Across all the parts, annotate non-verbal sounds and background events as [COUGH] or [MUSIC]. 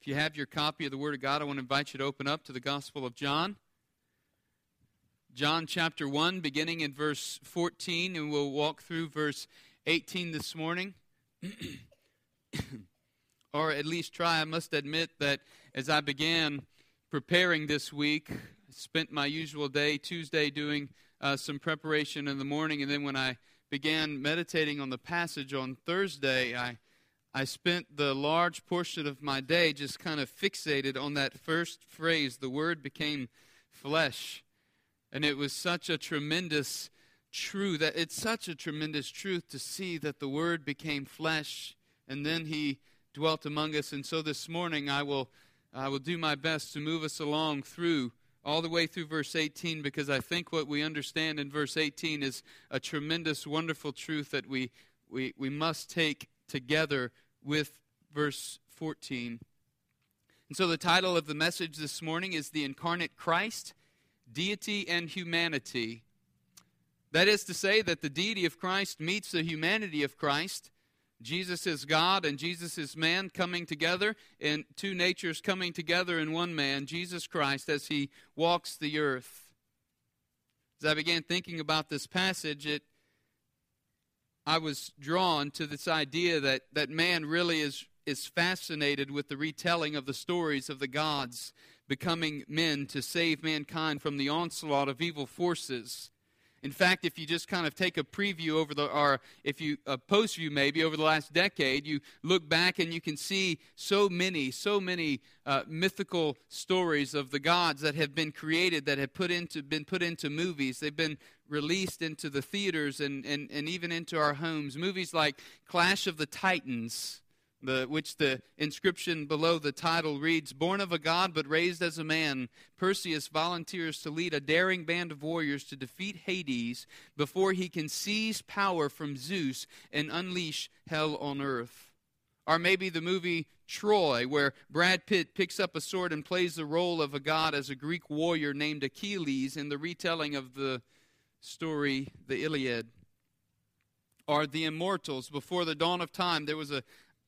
If you have your copy of the Word of God, I want to invite you to open up to the Gospel of John. John chapter 1, beginning in verse 14, and we'll walk through verse 18 this morning. [CLEARS THROAT] or at least try. I must admit that as I began preparing this week, I spent my usual day, Tuesday, doing uh, some preparation in the morning, and then when I began meditating on the passage on Thursday, I I spent the large portion of my day just kind of fixated on that first phrase, the word became flesh. And it was such a tremendous truth that it's such a tremendous truth to see that the word became flesh and then he dwelt among us. And so this morning I will I will do my best to move us along through all the way through verse 18 because I think what we understand in verse 18 is a tremendous, wonderful truth that we, we, we must take together with verse 14. And so the title of the message this morning is The Incarnate Christ, Deity and Humanity. That is to say, that the deity of Christ meets the humanity of Christ. Jesus is God and Jesus is man coming together, and two natures coming together in one man, Jesus Christ, as he walks the earth. As I began thinking about this passage, it I was drawn to this idea that, that man really is, is fascinated with the retelling of the stories of the gods becoming men to save mankind from the onslaught of evil forces. In fact, if you just kind of take a preview over the, or if you, a post view maybe over the last decade, you look back and you can see so many, so many uh, mythical stories of the gods that have been created, that have put into, been put into movies. They've been released into the theaters and, and, and even into our homes. Movies like Clash of the Titans, the, which the inscription below the title reads Born of a god but raised as a man, Perseus volunteers to lead a daring band of warriors to defeat Hades before he can seize power from Zeus and unleash hell on earth. Or maybe the movie Troy, where Brad Pitt picks up a sword and plays the role of a god as a Greek warrior named Achilles in the retelling of the story, the Iliad. Or the Immortals, before the dawn of time, there was a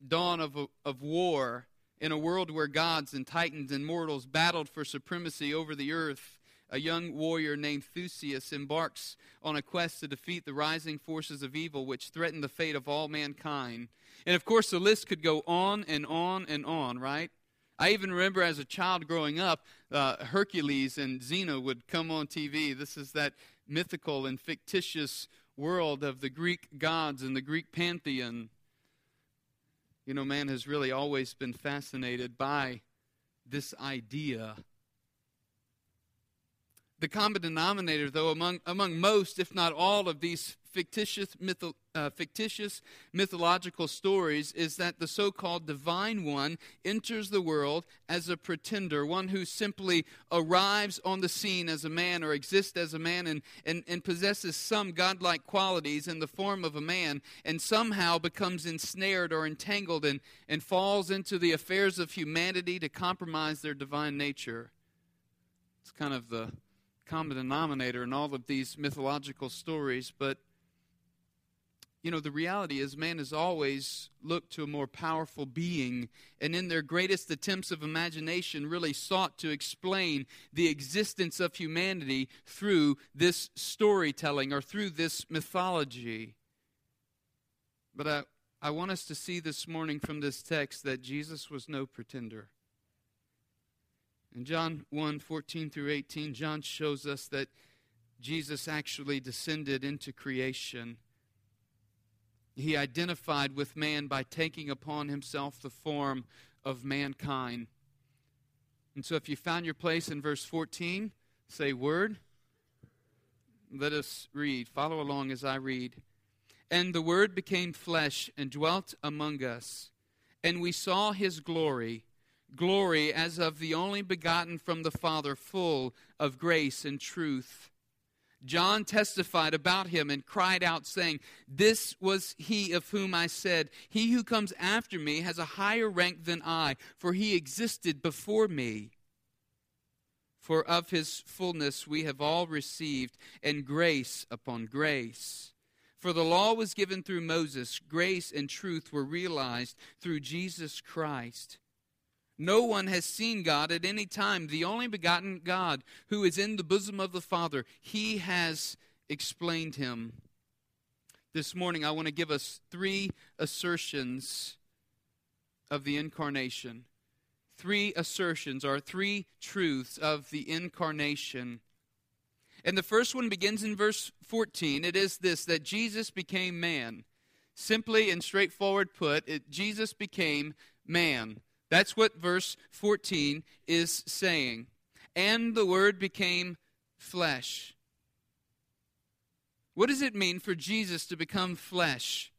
dawn of, of war in a world where gods and titans and mortals battled for supremacy over the earth, a young warrior named Theseus embarks on a quest to defeat the rising forces of evil which threaten the fate of all mankind. And of course, the list could go on and on and on, right? I even remember as a child growing up, uh, Hercules and Xena would come on TV. This is that mythical and fictitious world of the Greek gods and the Greek pantheon. You know, man has really always been fascinated by this idea. The common denominator, though, among, among most, if not all, of these fictitious, mytho, uh, fictitious mythological stories is that the so called divine one enters the world as a pretender, one who simply arrives on the scene as a man or exists as a man and, and, and possesses some godlike qualities in the form of a man and somehow becomes ensnared or entangled and, and falls into the affairs of humanity to compromise their divine nature. It's kind of the common denominator in all of these mythological stories, but you know, the reality is man has always looked to a more powerful being, and in their greatest attempts of imagination, really sought to explain the existence of humanity through this storytelling or through this mythology. But I, I want us to see this morning from this text that Jesus was no pretender. In John 1 14 through 18, John shows us that Jesus actually descended into creation he identified with man by taking upon himself the form of mankind. And so, if you found your place in verse 14, say, Word. Let us read. Follow along as I read. And the Word became flesh and dwelt among us, and we saw his glory glory as of the only begotten from the Father, full of grace and truth. John testified about him and cried out, saying, This was he of whom I said, He who comes after me has a higher rank than I, for he existed before me. For of his fullness we have all received, and grace upon grace. For the law was given through Moses, grace and truth were realized through Jesus Christ. No one has seen God at any time. The only begotten God who is in the bosom of the Father, he has explained him. This morning, I want to give us three assertions of the incarnation. Three assertions or three truths of the incarnation. And the first one begins in verse 14. It is this that Jesus became man. Simply and straightforward put, it, Jesus became man. That's what verse 14 is saying. And the Word became flesh. What does it mean for Jesus to become flesh?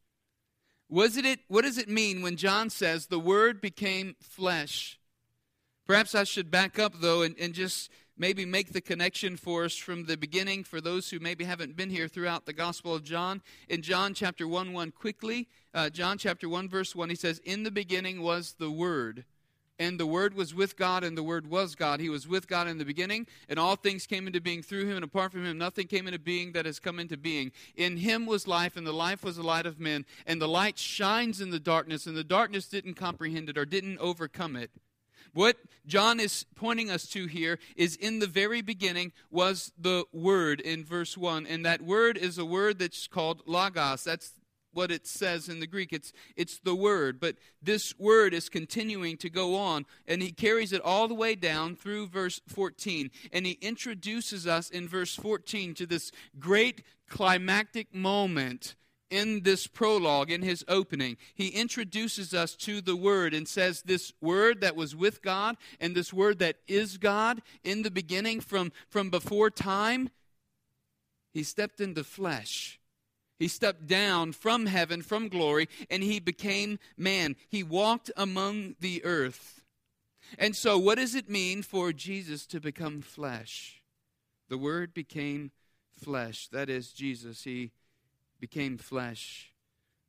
Was it, what does it mean when John says the Word became flesh? Perhaps I should back up, though, and, and just maybe make the connection for us from the beginning for those who maybe haven't been here throughout the Gospel of John. In John chapter 1 1, quickly, uh, John chapter 1, verse 1, he says, In the beginning was the Word. And the Word was with God, and the Word was God. He was with God in the beginning, and all things came into being through him, and apart from him, nothing came into being that has come into being. In him was life, and the life was the light of men, and the light shines in the darkness, and the darkness didn't comprehend it or didn't overcome it. What John is pointing us to here is in the very beginning was the Word in verse 1. And that word is a word that's called logos. That's what it says in the Greek. It's, it's the word, but this word is continuing to go on, and he carries it all the way down through verse 14. And he introduces us in verse 14 to this great climactic moment in this prologue, in his opening, he introduces us to the Word and says, This Word that was with God and this Word that is God in the beginning from, from before time, he stepped into flesh. He stepped down from heaven, from glory, and he became man. He walked among the earth. And so, what does it mean for Jesus to become flesh? The Word became flesh. That is, Jesus. He became flesh.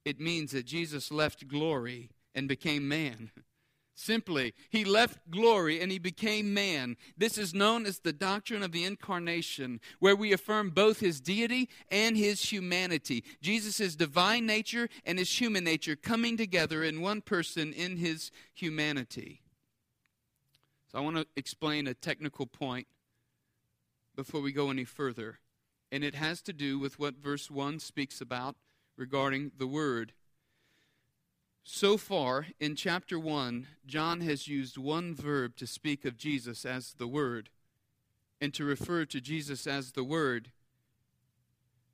It means that Jesus left glory and became man. [LAUGHS] Simply, he left glory and he became man. This is known as the doctrine of the incarnation, where we affirm both his deity and his humanity. Jesus' divine nature and his human nature coming together in one person in his humanity. So, I want to explain a technical point before we go any further and it has to do with what verse 1 speaks about regarding the Word. So far in chapter 1, John has used one verb to speak of Jesus as the Word and to refer to Jesus as the Word.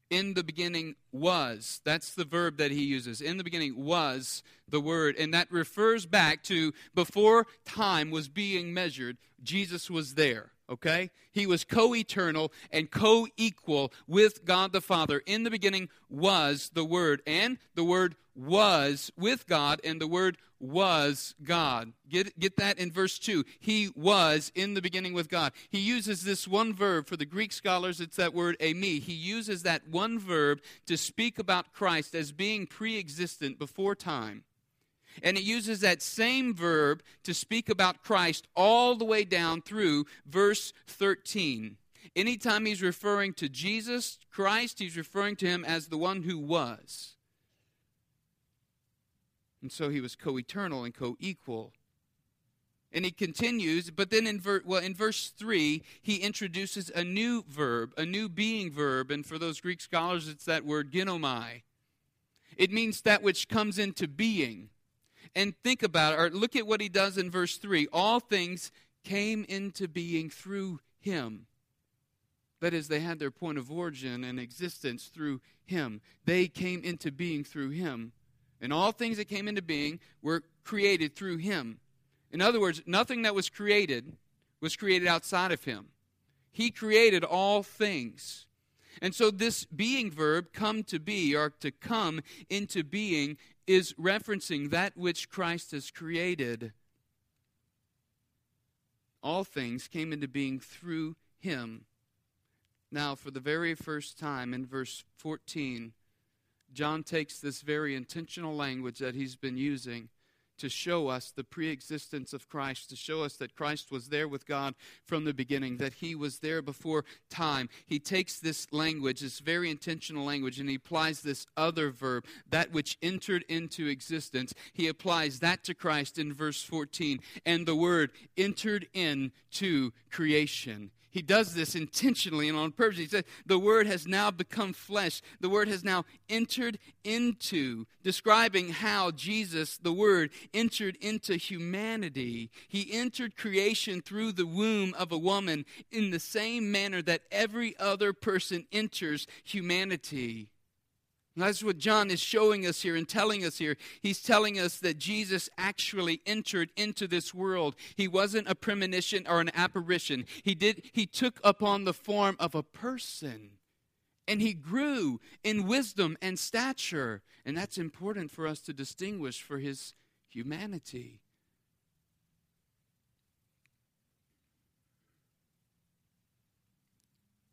In the beginning was. That's the verb that he uses. In the beginning was the Word. And that refers back to before time was being measured, Jesus was there okay? He was co eternal and co equal with God the Father. In the beginning was the Word, and the Word was with God, and the Word was God. Get, get that in verse 2. He was in the beginning with God. He uses this one verb. For the Greek scholars, it's that word eimi. He uses that one verb to speak about Christ as being pre existent before time. And it uses that same verb to speak about Christ all the way down through verse 13. Anytime he's referring to Jesus Christ, he's referring to him as the one who was. And so he was co eternal and co equal. And he continues, but then in, ver- well, in verse 3, he introduces a new verb, a new being verb. And for those Greek scholars, it's that word ginomai. It means that which comes into being and think about it, or look at what he does in verse 3. All things came into being through him. That is, they had their point of origin and existence through him. They came into being through him. And all things that came into being were created through him. In other words, nothing that was created was created outside of him. He created all things. And so, this being verb, come to be, or to come into being, is referencing that which Christ has created. All things came into being through him. Now, for the very first time in verse 14, John takes this very intentional language that he's been using to show us the preexistence of Christ, to show us that Christ was there with God from the beginning, that he was there before time. He takes this language, this very intentional language, and he applies this other verb, that which entered into existence. He applies that to Christ in verse 14. And the word entered into creation. He does this intentionally and on purpose. He said, The Word has now become flesh. The Word has now entered into, describing how Jesus, the Word, entered into humanity. He entered creation through the womb of a woman in the same manner that every other person enters humanity. That's what John is showing us here and telling us here. He's telling us that Jesus actually entered into this world. He wasn't a premonition or an apparition. He did he took upon the form of a person. And he grew in wisdom and stature. And that's important for us to distinguish for his humanity.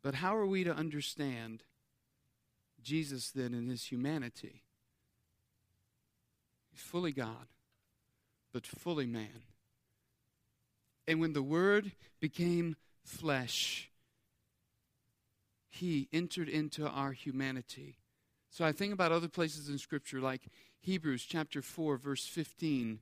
But how are we to understand Jesus, then, in his humanity, he's fully God, but fully man. And when the Word became flesh, he entered into our humanity. So I think about other places in Scripture, like Hebrews chapter 4, verse 15,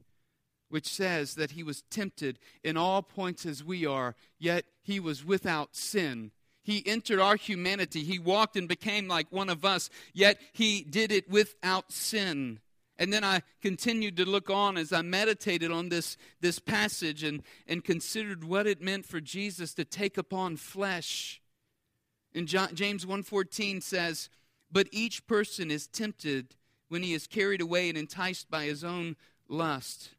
which says that he was tempted in all points as we are, yet he was without sin. He entered our humanity. He walked and became like one of us, yet he did it without sin. And then I continued to look on as I meditated on this, this passage and, and considered what it meant for Jesus to take upon flesh. And James 1.14 says, But each person is tempted when he is carried away and enticed by his own lust.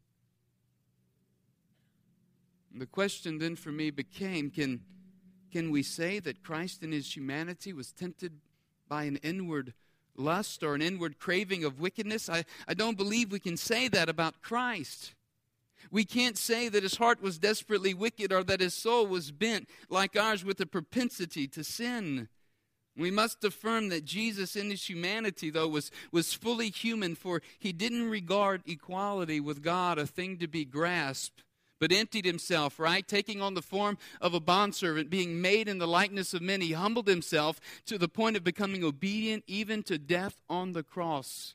The question then for me became, can can we say that Christ in his humanity was tempted by an inward lust or an inward craving of wickedness? I, I don't believe we can say that about Christ. We can't say that his heart was desperately wicked or that his soul was bent like ours with a propensity to sin. We must affirm that Jesus in his humanity, though, was, was fully human, for he didn't regard equality with God a thing to be grasped, but emptied himself, right? Taking on the form of a bondservant, being made in the likeness of men, he humbled himself to the point of becoming obedient even to death on the cross.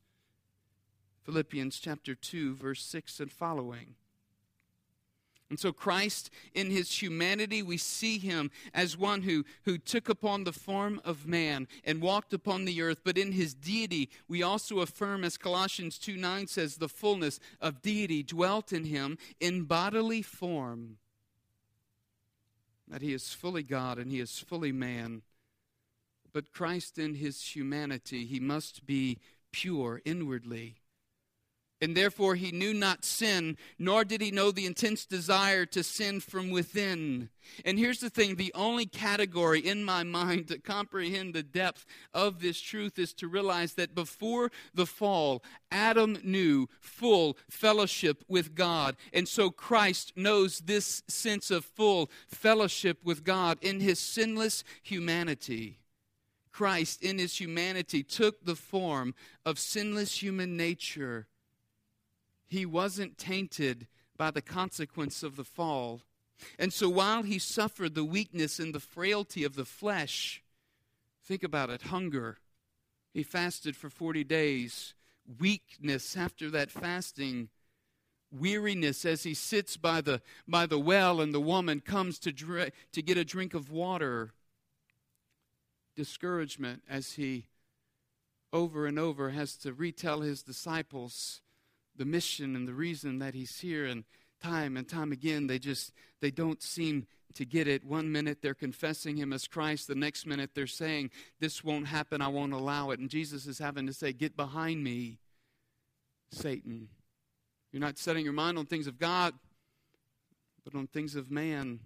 Philippians chapter 2, verse 6 and following. And so, Christ, in his humanity, we see him as one who, who took upon the form of man and walked upon the earth. But in his deity, we also affirm, as Colossians 2 9 says, the fullness of deity dwelt in him in bodily form. That he is fully God and he is fully man. But Christ, in his humanity, he must be pure inwardly and therefore he knew not sin, nor did he know the intense desire to sin from within. And here's the thing the only category in my mind to comprehend the depth of this truth is to realize that before the fall, Adam knew full fellowship with God. And so Christ knows this sense of full fellowship with God in his sinless humanity. Christ, in his humanity, took the form of sinless human nature he wasn't tainted by the consequence of the fall. And so while he suffered the weakness and the frailty of the flesh, think about it hunger. He fasted for 40 days, weakness after that fasting, weariness as he sits by the, by the well and the woman comes to, dr- to get a drink of water, discouragement as he over and over has to retell his disciples the mission and the reason that he's here and time and time again they just they don't seem to get it. One minute they're confessing him as christ the next minute they're saying this won't happen i won't allow it. And jesus is having to say get behind me satan. You're not setting your mind on things of god but on things of man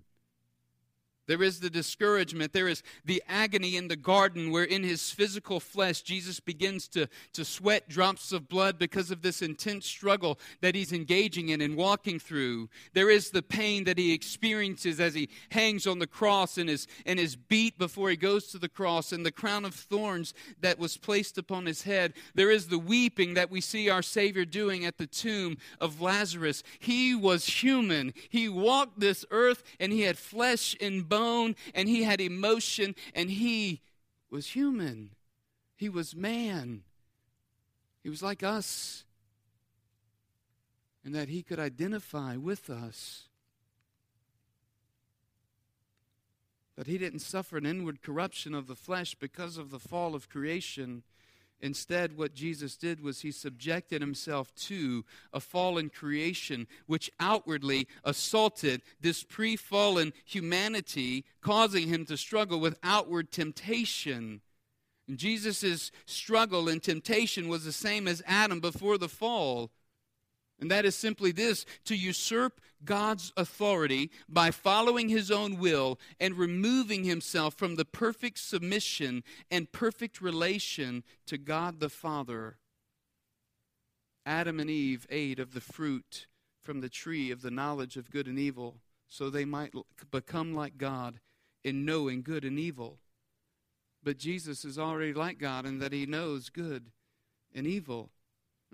There is the discouragement. There is the agony in the garden where, in his physical flesh, Jesus begins to, to sweat drops of blood because of this intense struggle that he's engaging in and walking through. There is the pain that he experiences as he hangs on the cross and is, and is beat before he goes to the cross, and the crown of thorns that was placed upon his head. There is the weeping that we see our Savior doing at the tomb of Lazarus. He was human, he walked this earth, and he had flesh and bone bone and he had emotion and he was human. He was man. He was like us. And that he could identify with us. But he didn't suffer an inward corruption of the flesh because of the fall of creation. Instead, what Jesus did was he subjected himself to a fallen creation, which outwardly assaulted this pre fallen humanity, causing him to struggle with outward temptation. Jesus' struggle and temptation was the same as Adam before the fall. And that is simply this to usurp God's authority by following his own will and removing himself from the perfect submission and perfect relation to God the Father. Adam and Eve ate of the fruit from the tree of the knowledge of good and evil, so they might become like God in knowing good and evil. But Jesus is already like God in that he knows good and evil.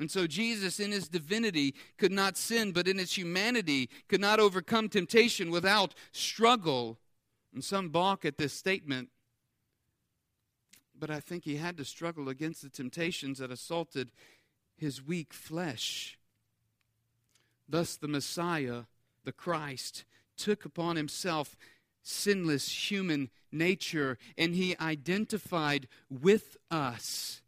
And so Jesus, in his divinity, could not sin, but in his humanity, could not overcome temptation without struggle. And some balk at this statement. But I think he had to struggle against the temptations that assaulted his weak flesh. Thus, the Messiah, the Christ, took upon himself sinless human nature, and he identified with us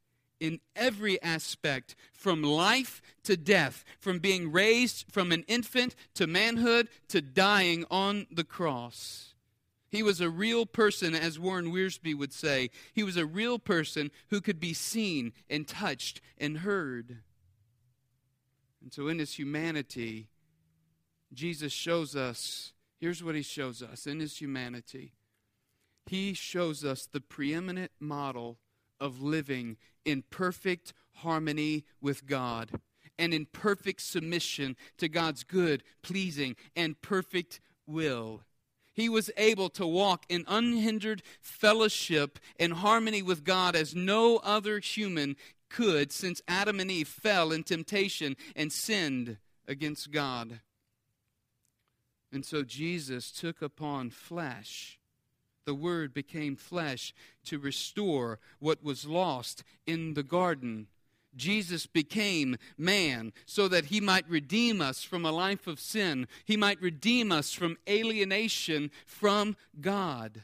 in every aspect, from life to death, from being raised from an infant to manhood to dying on the cross. He was a real person, as Warren Wiersbe would say. He was a real person who could be seen and touched and heard. And so, in his humanity, Jesus shows us here's what he shows us in his humanity. He shows us the preeminent model of living in perfect harmony with God and in perfect submission to God's good, pleasing, and perfect will. He was able to walk in unhindered fellowship and harmony with God as no other human could since Adam and Eve fell in temptation and sinned against God. And so Jesus took upon flesh the Word became flesh to restore what was lost in the garden. Jesus became man so that he might redeem us from a life of sin. He might redeem us from alienation from God.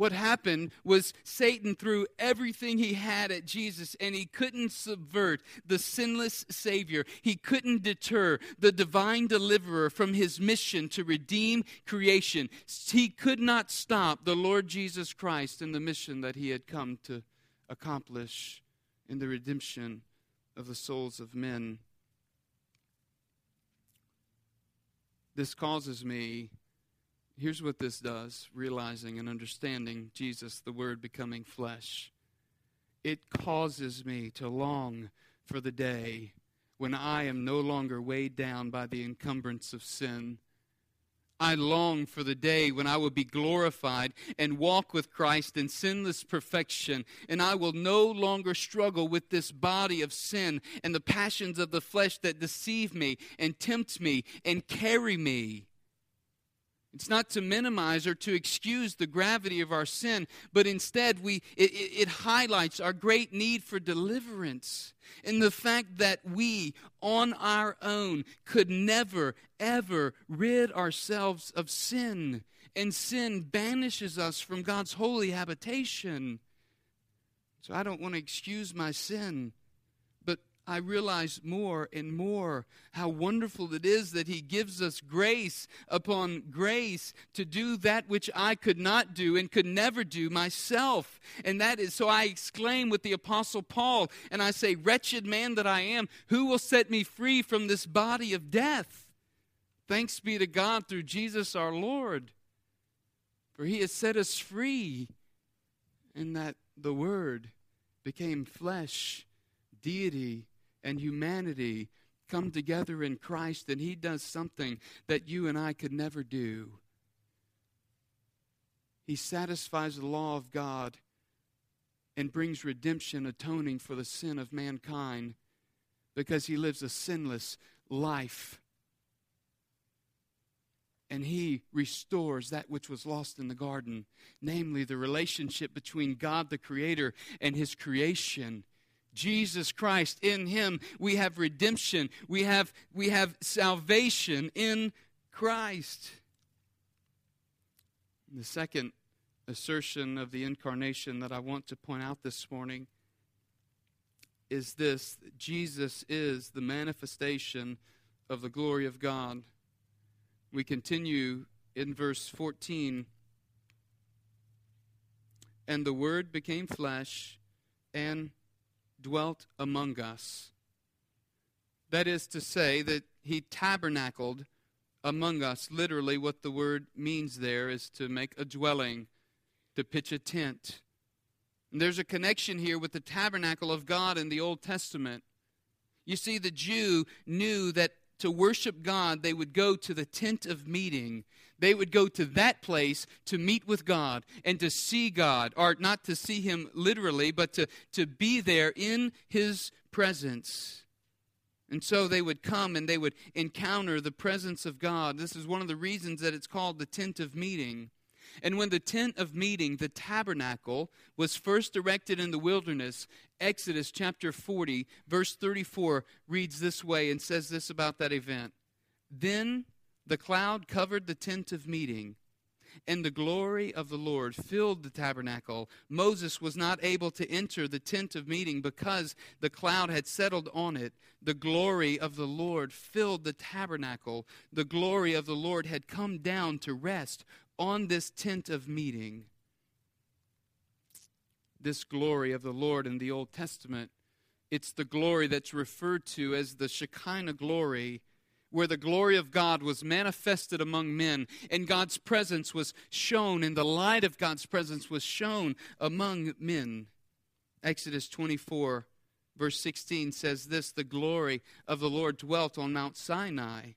What happened was Satan threw everything he had at Jesus and he couldn't subvert the sinless Savior. He couldn't deter the divine deliverer from his mission to redeem creation. He could not stop the Lord Jesus Christ in the mission that he had come to accomplish in the redemption of the souls of men. This causes me here's what this does realizing and understanding Jesus, the Word becoming flesh. It causes me to long for the day when I am no longer weighed down by the encumbrance of sin. I long for the day when I will be glorified and walk with Christ in sinless perfection, and I will no longer struggle with this body of sin and the passions of the flesh that deceive me and tempt me and carry me. It's not to minimize or to excuse the gravity of our sin, but instead we, it, it, highlights our great need for deliverance and the fact that we, on our own, could never, ever rid ourselves of sin. And sin banishes us from God's holy habitation. So I don't want to excuse my sin. I realize more and more how wonderful it is that He gives us grace upon grace to do that which I could not do and could never do myself. And that is so I exclaim with the Apostle Paul and I say, Wretched man that I am, who will set me free from this body of death? Thanks be to God through Jesus our Lord. For he has set us free, and that the Word became flesh, deity, and humanity come together in Christ, and he does something that you and I could never do. He satisfies the law of God and brings redemption, atoning for the sin of mankind because he lives a sinless life. And he restores that which was lost in the garden, namely the relationship between God the Creator and his creation. Jesus Christ, in him we have redemption, we have, we have salvation in Christ. The second assertion of the incarnation that I want to point out this morning is this Jesus is the manifestation of the glory of God. We continue in verse 14. And the Word became flesh and dwelt among us. That is to say, that he tabernacled among us. Literally, what the word means there is to make a dwelling to pitch a tent. And there's a connection here with the tabernacle of God in the Old Testament. You see, the Jew knew that to worship God, they would go to the tent of meeting. They would go to that place to meet with God and to see God, or not to see Him literally, but to, to be there in His presence. And so they would come and they would encounter the presence of God. This is one of the reasons that it's called the tent of meeting. And when the tent of meeting, the tabernacle, was first erected in the wilderness, Exodus chapter 40, verse 34 reads this way and says this about that event. Then the cloud covered the tent of meeting, and the glory of the Lord filled the tabernacle. Moses was not able to enter the tent of meeting because the cloud had settled on it. The glory of the Lord filled the tabernacle. The glory of the Lord had come down to rest on this tent of meeting, this glory of the Lord in the Old Testament, it's the glory that's referred to as the Shekinah glory, where the glory of God was manifested among men, and God's presence was shown, and the light of God's presence was shown among men. Exodus 24, verse 16 says this The glory of the Lord dwelt on Mount Sinai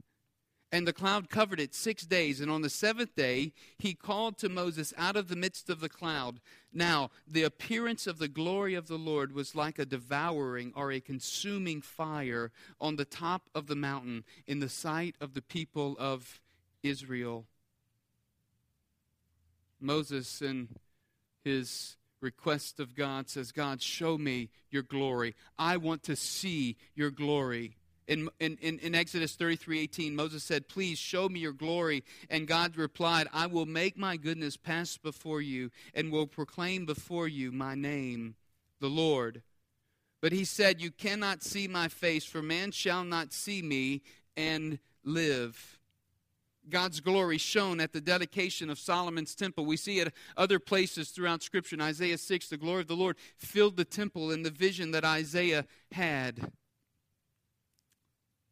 and the cloud covered it six days. And on the seventh day, he called to Moses out of the midst of the cloud. Now, the appearance of the glory of the Lord was like a devouring or a consuming fire on the top of the mountain in the sight of the people of Israel. Moses, in his request of God, says, God, show me your glory. I want to see your glory. In, in, in, Exodus 33 18, Moses said, Please show me your glory. And God replied, I will make my goodness pass before you and will proclaim before you my name, the Lord. But he said, You cannot see my face, for man shall not see me and live. God's glory shown at the dedication of Solomon's temple. We see it other places throughout Scripture. In Isaiah 6, the glory of the Lord filled the temple in the vision that Isaiah had.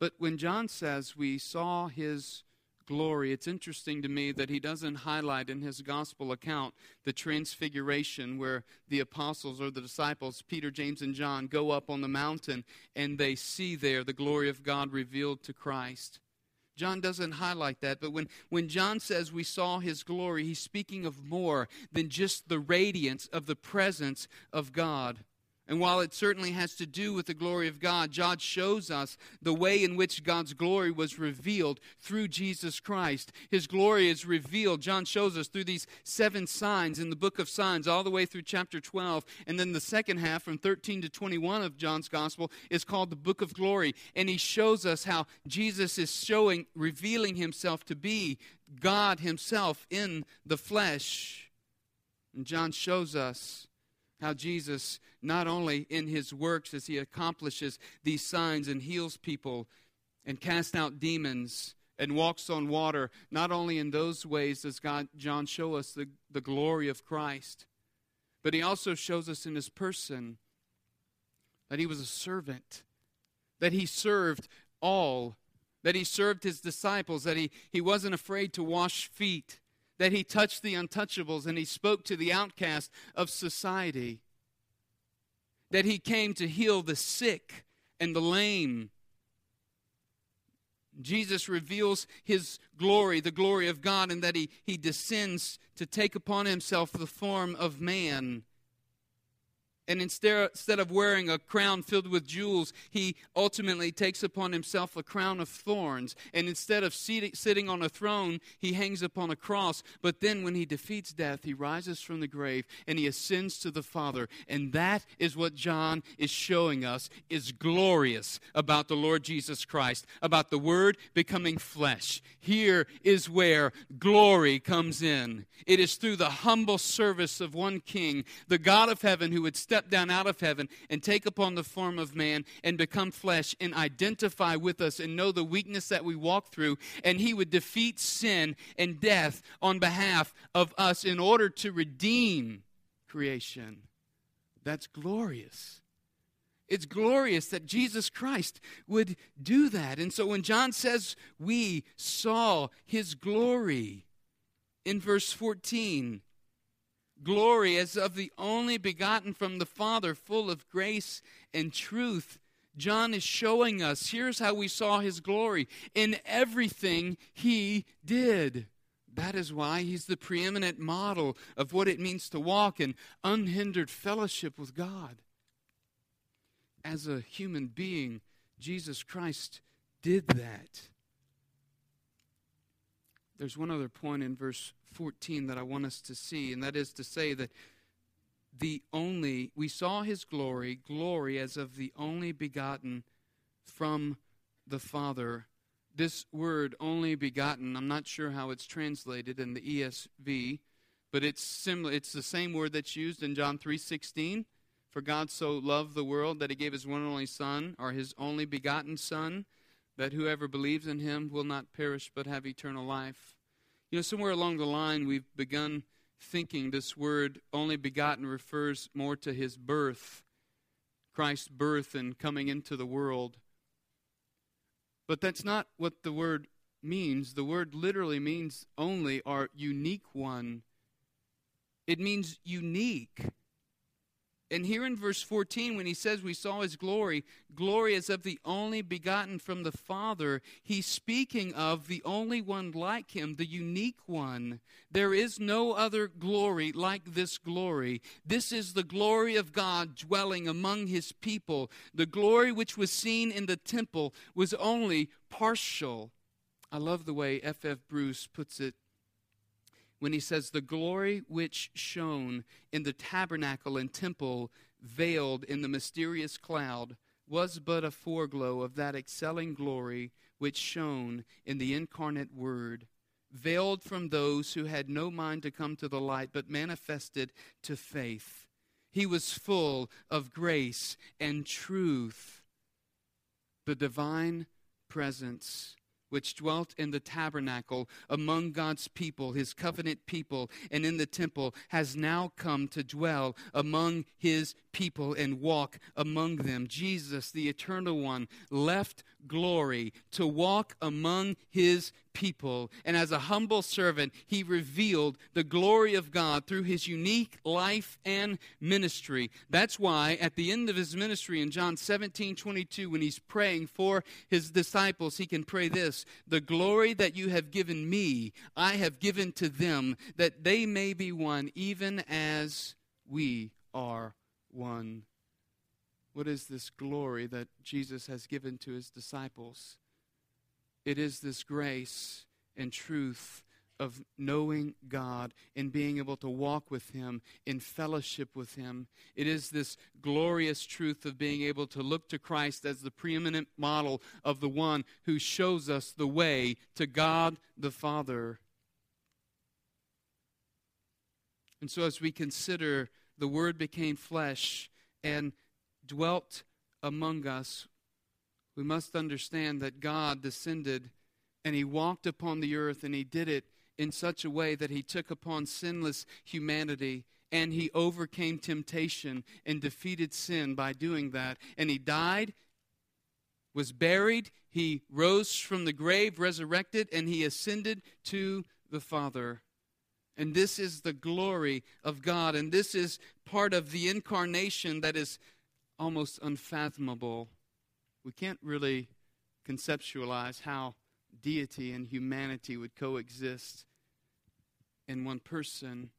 But when John says we saw his glory, it's interesting to me that he doesn't highlight in his gospel account the transfiguration where the apostles or the disciples, Peter, James, and John, go up on the mountain and they see there the glory of God revealed to Christ. John doesn't highlight that, but when, when John says we saw his glory, he's speaking of more than just the radiance of the presence of God. And while it certainly has to do with the glory of God, John shows us the way in which God's glory was revealed through Jesus Christ. His glory is revealed, John shows us through these seven signs in the book of signs, all the way through chapter 12. And then the second half, from 13 to 21 of John's gospel, is called the book of glory. And he shows us how Jesus is showing, revealing himself to be God himself in the flesh. And John shows us how Jesus, not only in his works as he accomplishes these signs and heals people and casts out demons and walks on water, not only in those ways does God, John show us the, the glory of Christ, but he also shows us in his person that he was a servant, that he served all, that he served his disciples, that he, he wasn't afraid to wash feet that he touched the untouchables and he spoke to the outcast of society, that he came to heal the sick and the lame. Jesus reveals his glory, the glory of God, and that he, he descends to take upon himself the form of man. And instead, of wearing a crown filled with jewels, he ultimately takes upon himself a crown of thorns. And instead of sitting on a throne, he hangs upon a cross. But then, when he defeats death, he rises from the grave and he ascends to the Father. And that is what John is showing us is glorious about the Lord Jesus Christ, about the Word becoming flesh. Here is where glory comes in. It is through the humble service of one King, the God of heaven, who would step down out of heaven and take upon the form of man and become flesh and identify with us and know the weakness that we walk through. And he would defeat sin and death on behalf of us in order to redeem creation. That's glorious. It's glorious that Jesus Christ would do that. And so when John says we saw his glory in verse 14, glory as of the only begotten from the Father, full of grace and truth. John is showing us here's how we saw his glory in everything he did. That is why he's the preeminent model of what it means to walk in unhindered fellowship with God. As a human being, Jesus Christ did that. There's one other point in verse 14 that I want us to see, and that is to say that the only, we saw his glory, glory as of the only begotten from the Father. This word, only begotten, I'm not sure how it's translated in the ESV, but it's similar. It's the same word that's used in John 3:16. For God so loved the world that he gave his one and only Son, or his only begotten Son, that whoever believes in him will not perish but have eternal life. You know, somewhere along the line, we've begun thinking this word only begotten refers more to his birth, Christ's birth and coming into the world. But that's not what the word means. The word literally means only or unique one. It means unique. And here in verse 14, when he says we saw his glory, glory is of the only begotten from the Father, he's speaking of the only one like him, the unique one. There is no other glory like this glory. This is the glory of God dwelling among his people. The glory which was seen in the temple was only partial. I love the way F.F. Bruce puts it when he says, The glory which shone in the tabernacle and temple, veiled in the mysterious cloud, was but a foreglow of that excelling glory which shone in the incarnate Word, veiled from those who had no mind to come to the light, but manifested to faith. He was full of grace and truth. The divine presence which dwelt in the tabernacle among God's people, his covenant people, and in the temple, has now come to dwell among his people and walk among them. Jesus, the eternal one, left glory to walk among his people. And as a humble servant, he revealed the glory of God through his unique life and ministry. That's why at the end of his ministry in John 17 22, when he's praying for his disciples, he can pray this The glory that you have given me, I have given to them, that they may be one, even as we are one. What is this glory that Jesus has given to his disciples? It is this grace and truth of knowing God and being able to walk with Him in fellowship with Him. It is this glorious truth of being able to look to Christ as the preeminent model of the one who shows us the way to God the Father. And so, as we consider the Word became flesh and dwelt among us, we must understand that God descended and he walked upon the earth and he did it in such a way that he took upon sinless humanity and he overcame temptation and defeated sin by doing that. And he died, was buried, he rose from the grave, resurrected, and he ascended to the Father. And this is the glory of God. And this is part of the incarnation that is almost unfathomable. We can't really conceptualize how deity and humanity would coexist in one person.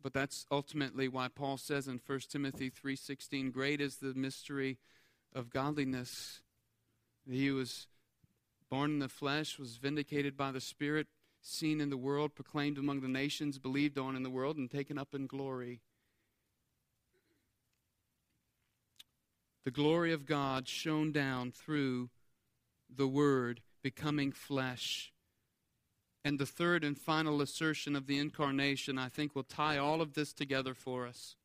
But that's ultimately why Paul says in 1 Timothy 3:16, "Great is the mystery of godliness. He was born in the flesh, was vindicated by the Spirit, seen in the world, proclaimed among the nations, believed on in the world, and taken up in glory." The glory of God shone down through the Word becoming flesh. And the third and final assertion of the incarnation, I think, will tie all of this together for us.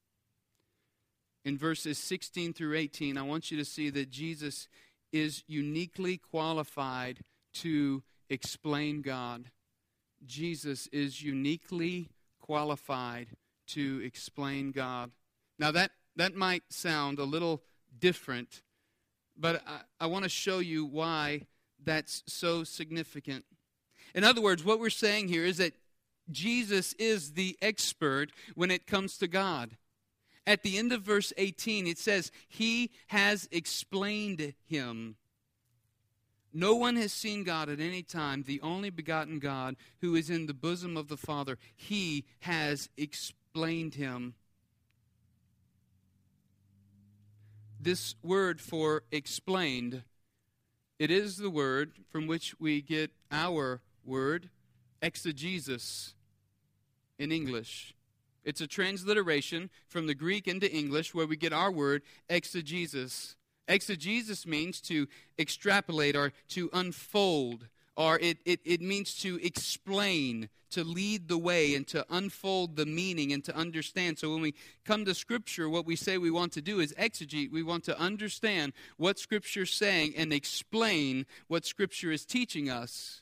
In verses 16 through 18, I want you to see that Jesus is uniquely qualified to explain God. Jesus is uniquely qualified to explain God. Now, that, that might sound a little different, but I, I want to show you why that's so significant. In other words, what we're saying here is that Jesus is the expert when it comes to God. At the end of verse 18, it says, He has explained him. No one has seen God at any time, the only begotten God who is in the bosom of the Father. He has explained him. This word for explained it is the word from which we get our word, exegesis, in English. It's a transliteration from the Greek into English where we get our word exegesis. Exegesis means to extrapolate or to unfold, or it, it, it means to explain, to lead the way, and to unfold the meaning and to understand. So when we come to Scripture, what we say we want to do is exegete. We want to understand what Scripture's saying and explain what Scripture is teaching us.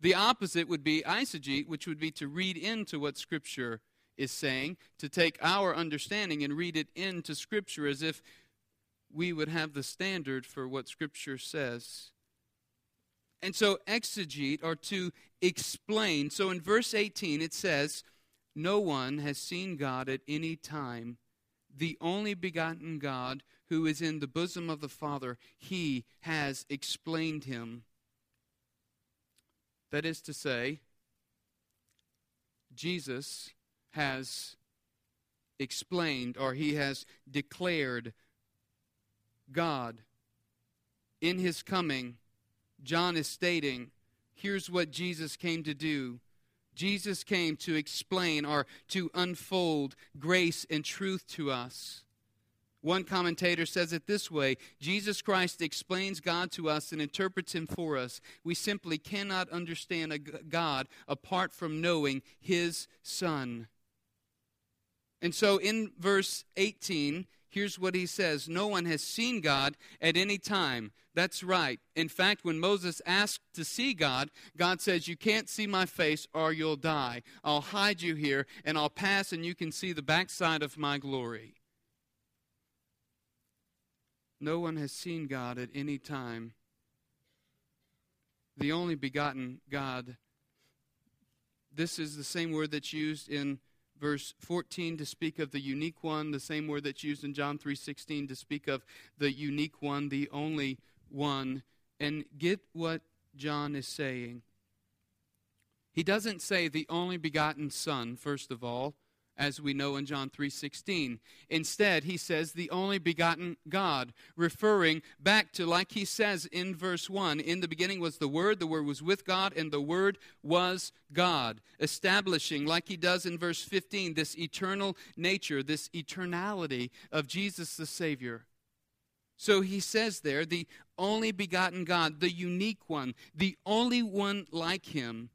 The opposite would be eisegete, which would be to read into what Scripture is saying, to take our understanding and read it into Scripture as if we would have the standard for what Scripture says. And so, exegete, or to explain. So, in verse 18, it says, No one has seen God at any time. The only begotten God who is in the bosom of the Father, he has explained him. That is to say, Jesus has explained or he has declared God in his coming John is stating here's what Jesus came to do. Jesus came to explain or to unfold grace and truth to us. One commentator says it this way Jesus Christ explains God to us and interprets Him for us. We simply cannot understand a God apart from knowing His Son. And so in verse 18, here's what he says No one has seen God at any time. That's right. In fact, when Moses asked to see God, God says, You can't see my face or you'll die. I'll hide you here and I'll pass and you can see the backside of my glory. No one has seen God at any time. The only begotten God. This is the same word that's used in verse 14 to speak of the unique one, the same word that's used in John 3:16 to speak of the unique one, the only one. And get what John is saying. He doesn't say the only begotten son first of all as we know in John 3:16. Instead, he says the only begotten God, referring back to like he says in verse 1, in the beginning was the word, the word was with God and the word was God, establishing like he does in verse 15 this eternal nature, this eternality of Jesus the Savior. So he says there, the only begotten God, the unique one, the only one like him.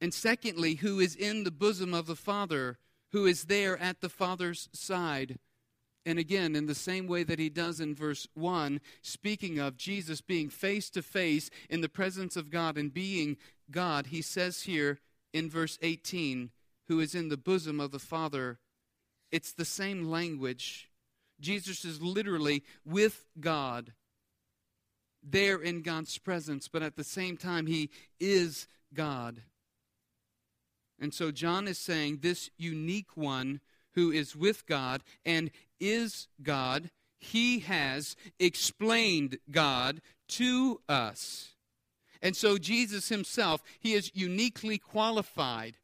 And secondly, who is in the bosom of the Father, who is there at the Father's side. And again, in the same way that he does in verse 1, speaking of Jesus being face to face in the presence of God and being God, he says here in verse 18, who is in the bosom of the Father. It's the same language. Jesus is literally with God, there in God's presence, but at the same time, he is God. And so John is saying this unique one who is with God and is God, he has explained God to us. And so Jesus himself, he is uniquely qualified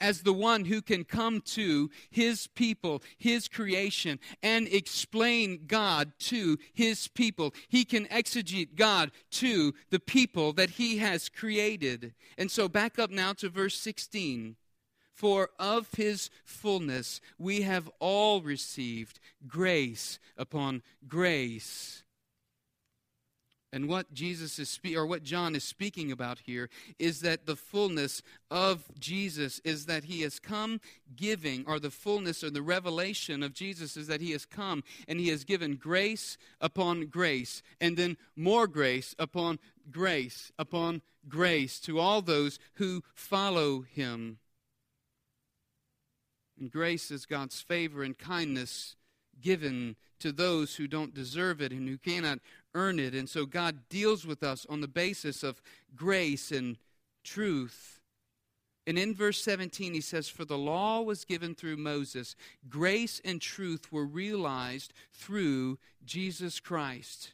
as the one who can come to his people, his creation, and explain God to his people. He can exegete God to the people that he has created. And so back up now to verse 16. For of his fullness we have all received grace upon grace. And what Jesus is spe- or what John is speaking about here is that the fullness of Jesus is that he has come giving or the fullness or the revelation of Jesus is that he has come and he has given grace upon grace and then more grace upon grace upon grace to all those who follow him. And grace is God's favor and kindness given to those who don't deserve it and who cannot earn it. And so God deals with us on the basis of grace and truth. And in verse 17, he says, For the law was given through Moses, grace and truth were realized through Jesus Christ.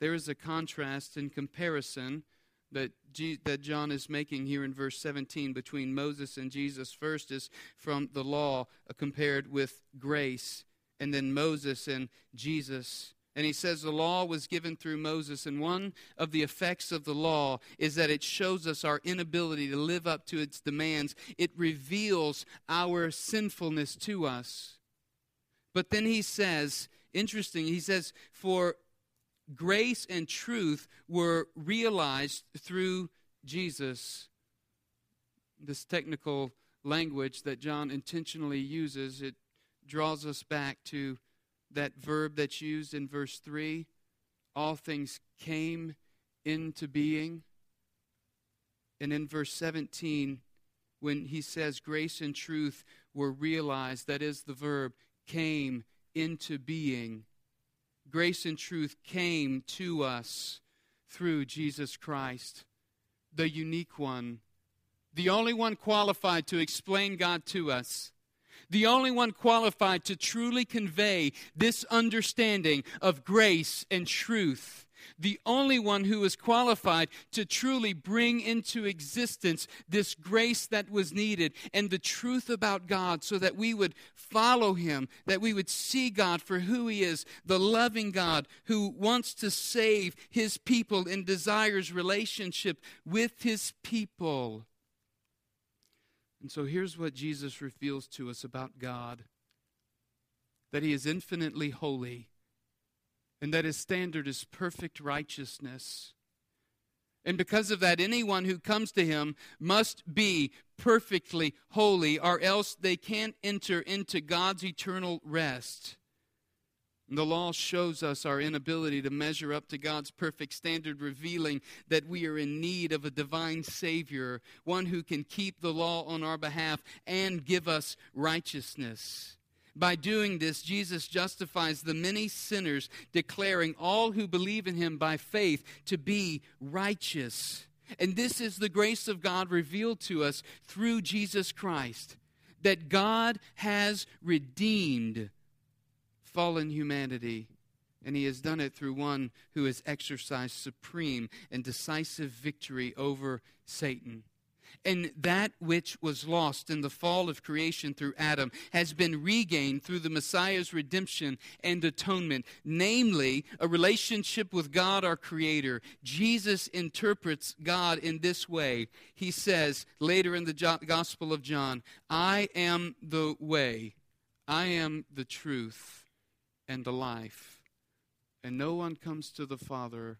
There is a contrast and comparison that, G- that John is making here in verse 17 between Moses and Jesus. First is from the law uh, compared with grace and then Moses and Jesus. And he says the law was given through Moses, and one of the effects of the law is that it shows us our inability to live up to its demands. It reveals our sinfulness to us. But then he says, interesting, he says, for grace and truth were realized through Jesus. This technical language that John intentionally uses, it draws us back to that verb that's used in verse 3 all things came into being. And in verse 17, when he says grace and truth were realized, that is the verb, came into being. Grace and truth came to us through Jesus Christ, the unique one, the only one qualified to explain God to us the only one qualified to truly convey this understanding of grace and truth. The only one who was qualified to truly bring into existence this grace that was needed and the truth about God so that we would follow Him, that we would see God for who He is, the loving God who wants to save His people and desires relationship with His people. And so here's what Jesus reveals to us about God that he is infinitely holy, and that his standard is perfect righteousness. And because of that, anyone who comes to him must be perfectly holy, or else they can't enter into God's eternal rest. The law shows us our inability to measure up to God's perfect standard, revealing that we are in need of a divine Savior, one who can keep the law on our behalf and give us righteousness. By doing this, Jesus justifies the many sinners, declaring all who believe in him by faith to be righteous. And this is the grace of God revealed to us through Jesus Christ that God has redeemed fallen humanity, and he has done it through one who has exercised supreme and decisive victory over Satan. And that which was lost in the fall of creation through Adam has been regained through the Messiah's redemption and atonement, namely a relationship with God our Creator. Jesus interprets God in this way. He says later in the Gospel of John, I am the way, I am the truth and the life. And no one comes to the Father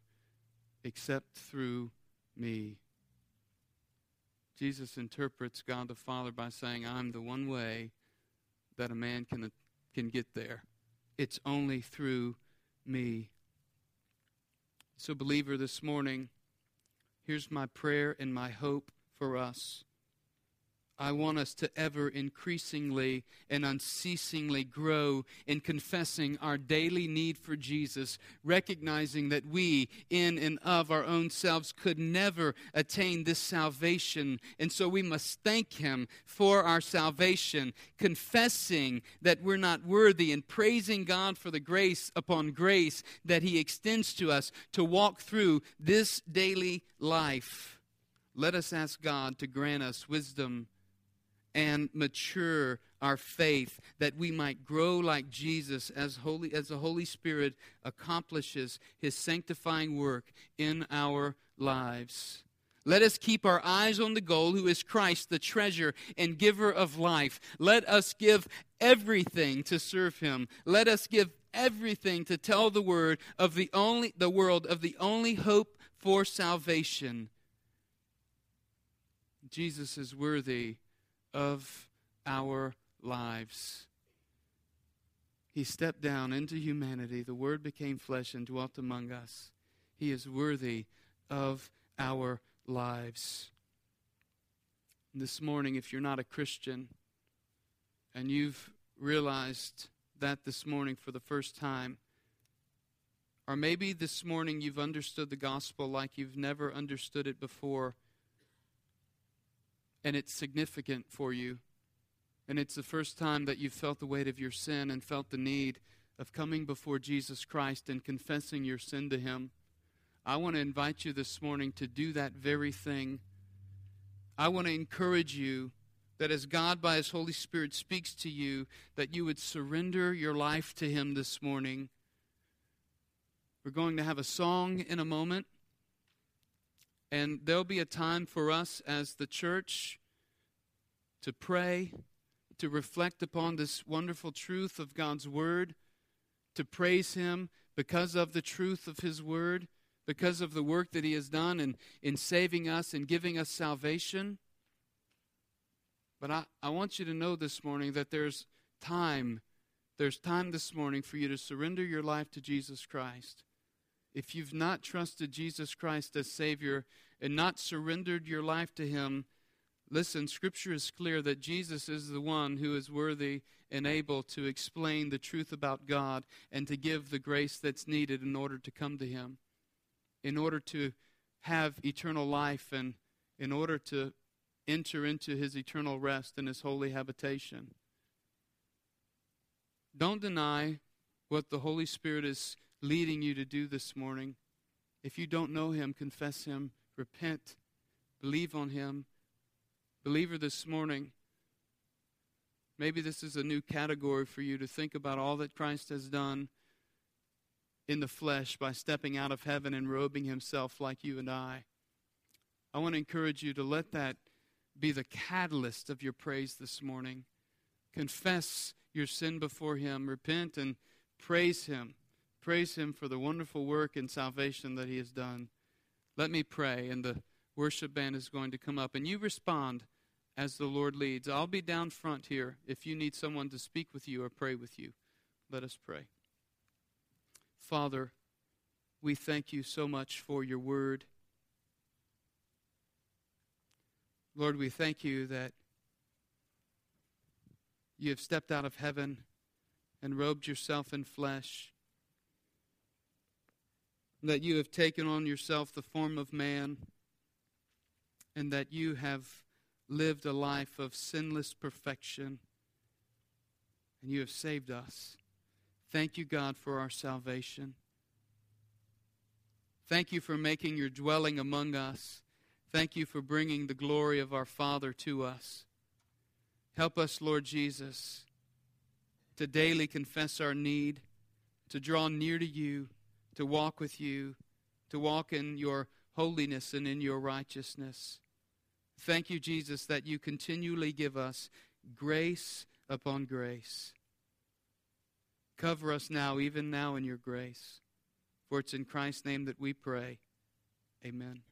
except through me. Jesus interprets God the Father by saying, I'm the one way that a man can, can get there. It's only through me. So, believer, this morning, here's my prayer and my hope for us. I want us to ever increasingly and unceasingly grow in confessing our daily need for Jesus, recognizing that we, in and of our own selves, could never attain this salvation. And so we must thank Him for our salvation, confessing that we're not worthy and praising God for the grace upon grace that He extends to us to walk through this daily life. Let us ask God to grant us wisdom and mature our faith that we might grow like Jesus as holy as the Holy Spirit accomplishes his sanctifying work in our lives. Let us keep our eyes on the goal, who is Christ, the treasure and giver of life. Let us give everything to serve him. Let us give everything to tell the word of the only the world of the only hope for salvation. Jesus is worthy of our lives. He stepped down into humanity. The Word became flesh and dwelt among us. He is worthy of our lives. This morning, if you're not a Christian and you've realized that this morning for the first time, or maybe this morning you've understood the gospel like you've never understood it before, and it's significant for you. And it's the first time that you've felt the weight of your sin and felt the need of coming before Jesus Christ and confessing your sin to Him. I want to invite you this morning to do that very thing. I want to encourage you that as God by His Holy Spirit speaks to you, that you would surrender your life to Him this morning. We're going to have a song in a moment. And there'll be a time for us as the church to pray, to reflect upon this wonderful truth of God's Word, to praise Him because of the truth of His Word, because of the work that He has done in, in saving us and giving us salvation. But I, I want you to know this morning that there's time. There's time this morning for you to surrender your life to Jesus Christ if you've not trusted Jesus Christ as Savior and not surrendered your life to Him, listen, Scripture is clear that Jesus is the one who is worthy and able to explain the truth about God and to give the grace that's needed in order to come to Him, in order to have eternal life, and in order to enter into His eternal rest in His holy habitation. Don't deny what the Holy Spirit is leading you to do this morning. If you don't know Him, confess Him, repent, believe on Him. Believer, this morning, maybe this is a new category for you to think about all that Christ has done in the flesh by stepping out of heaven and robing Himself like you and I. I want to encourage you to let that be the catalyst of your praise this morning. Confess your sin before Him, repent, and praise Him. Praise Him for the wonderful work and salvation that He has done. Let me pray, and the worship band is going to come up. And you respond as the Lord leads. I'll be down front here if you need someone to speak with you or pray with you. Let us pray. Father, we thank you so much for your word. Lord, we thank you that you have stepped out of heaven and robed yourself in flesh that you have taken on yourself the form of man, and that you have lived a life of sinless perfection, and you have saved us. Thank you, God, for our salvation. Thank you for making your dwelling among us. Thank you for bringing the glory of our Father to us. Help us, Lord Jesus, to daily confess our need, to draw near to you to walk with you, to walk in your holiness and in your righteousness. Thank you, Jesus, that you continually give us grace upon grace. Cover us now, even now, in your grace. For it's in Christ's name that we pray. Amen.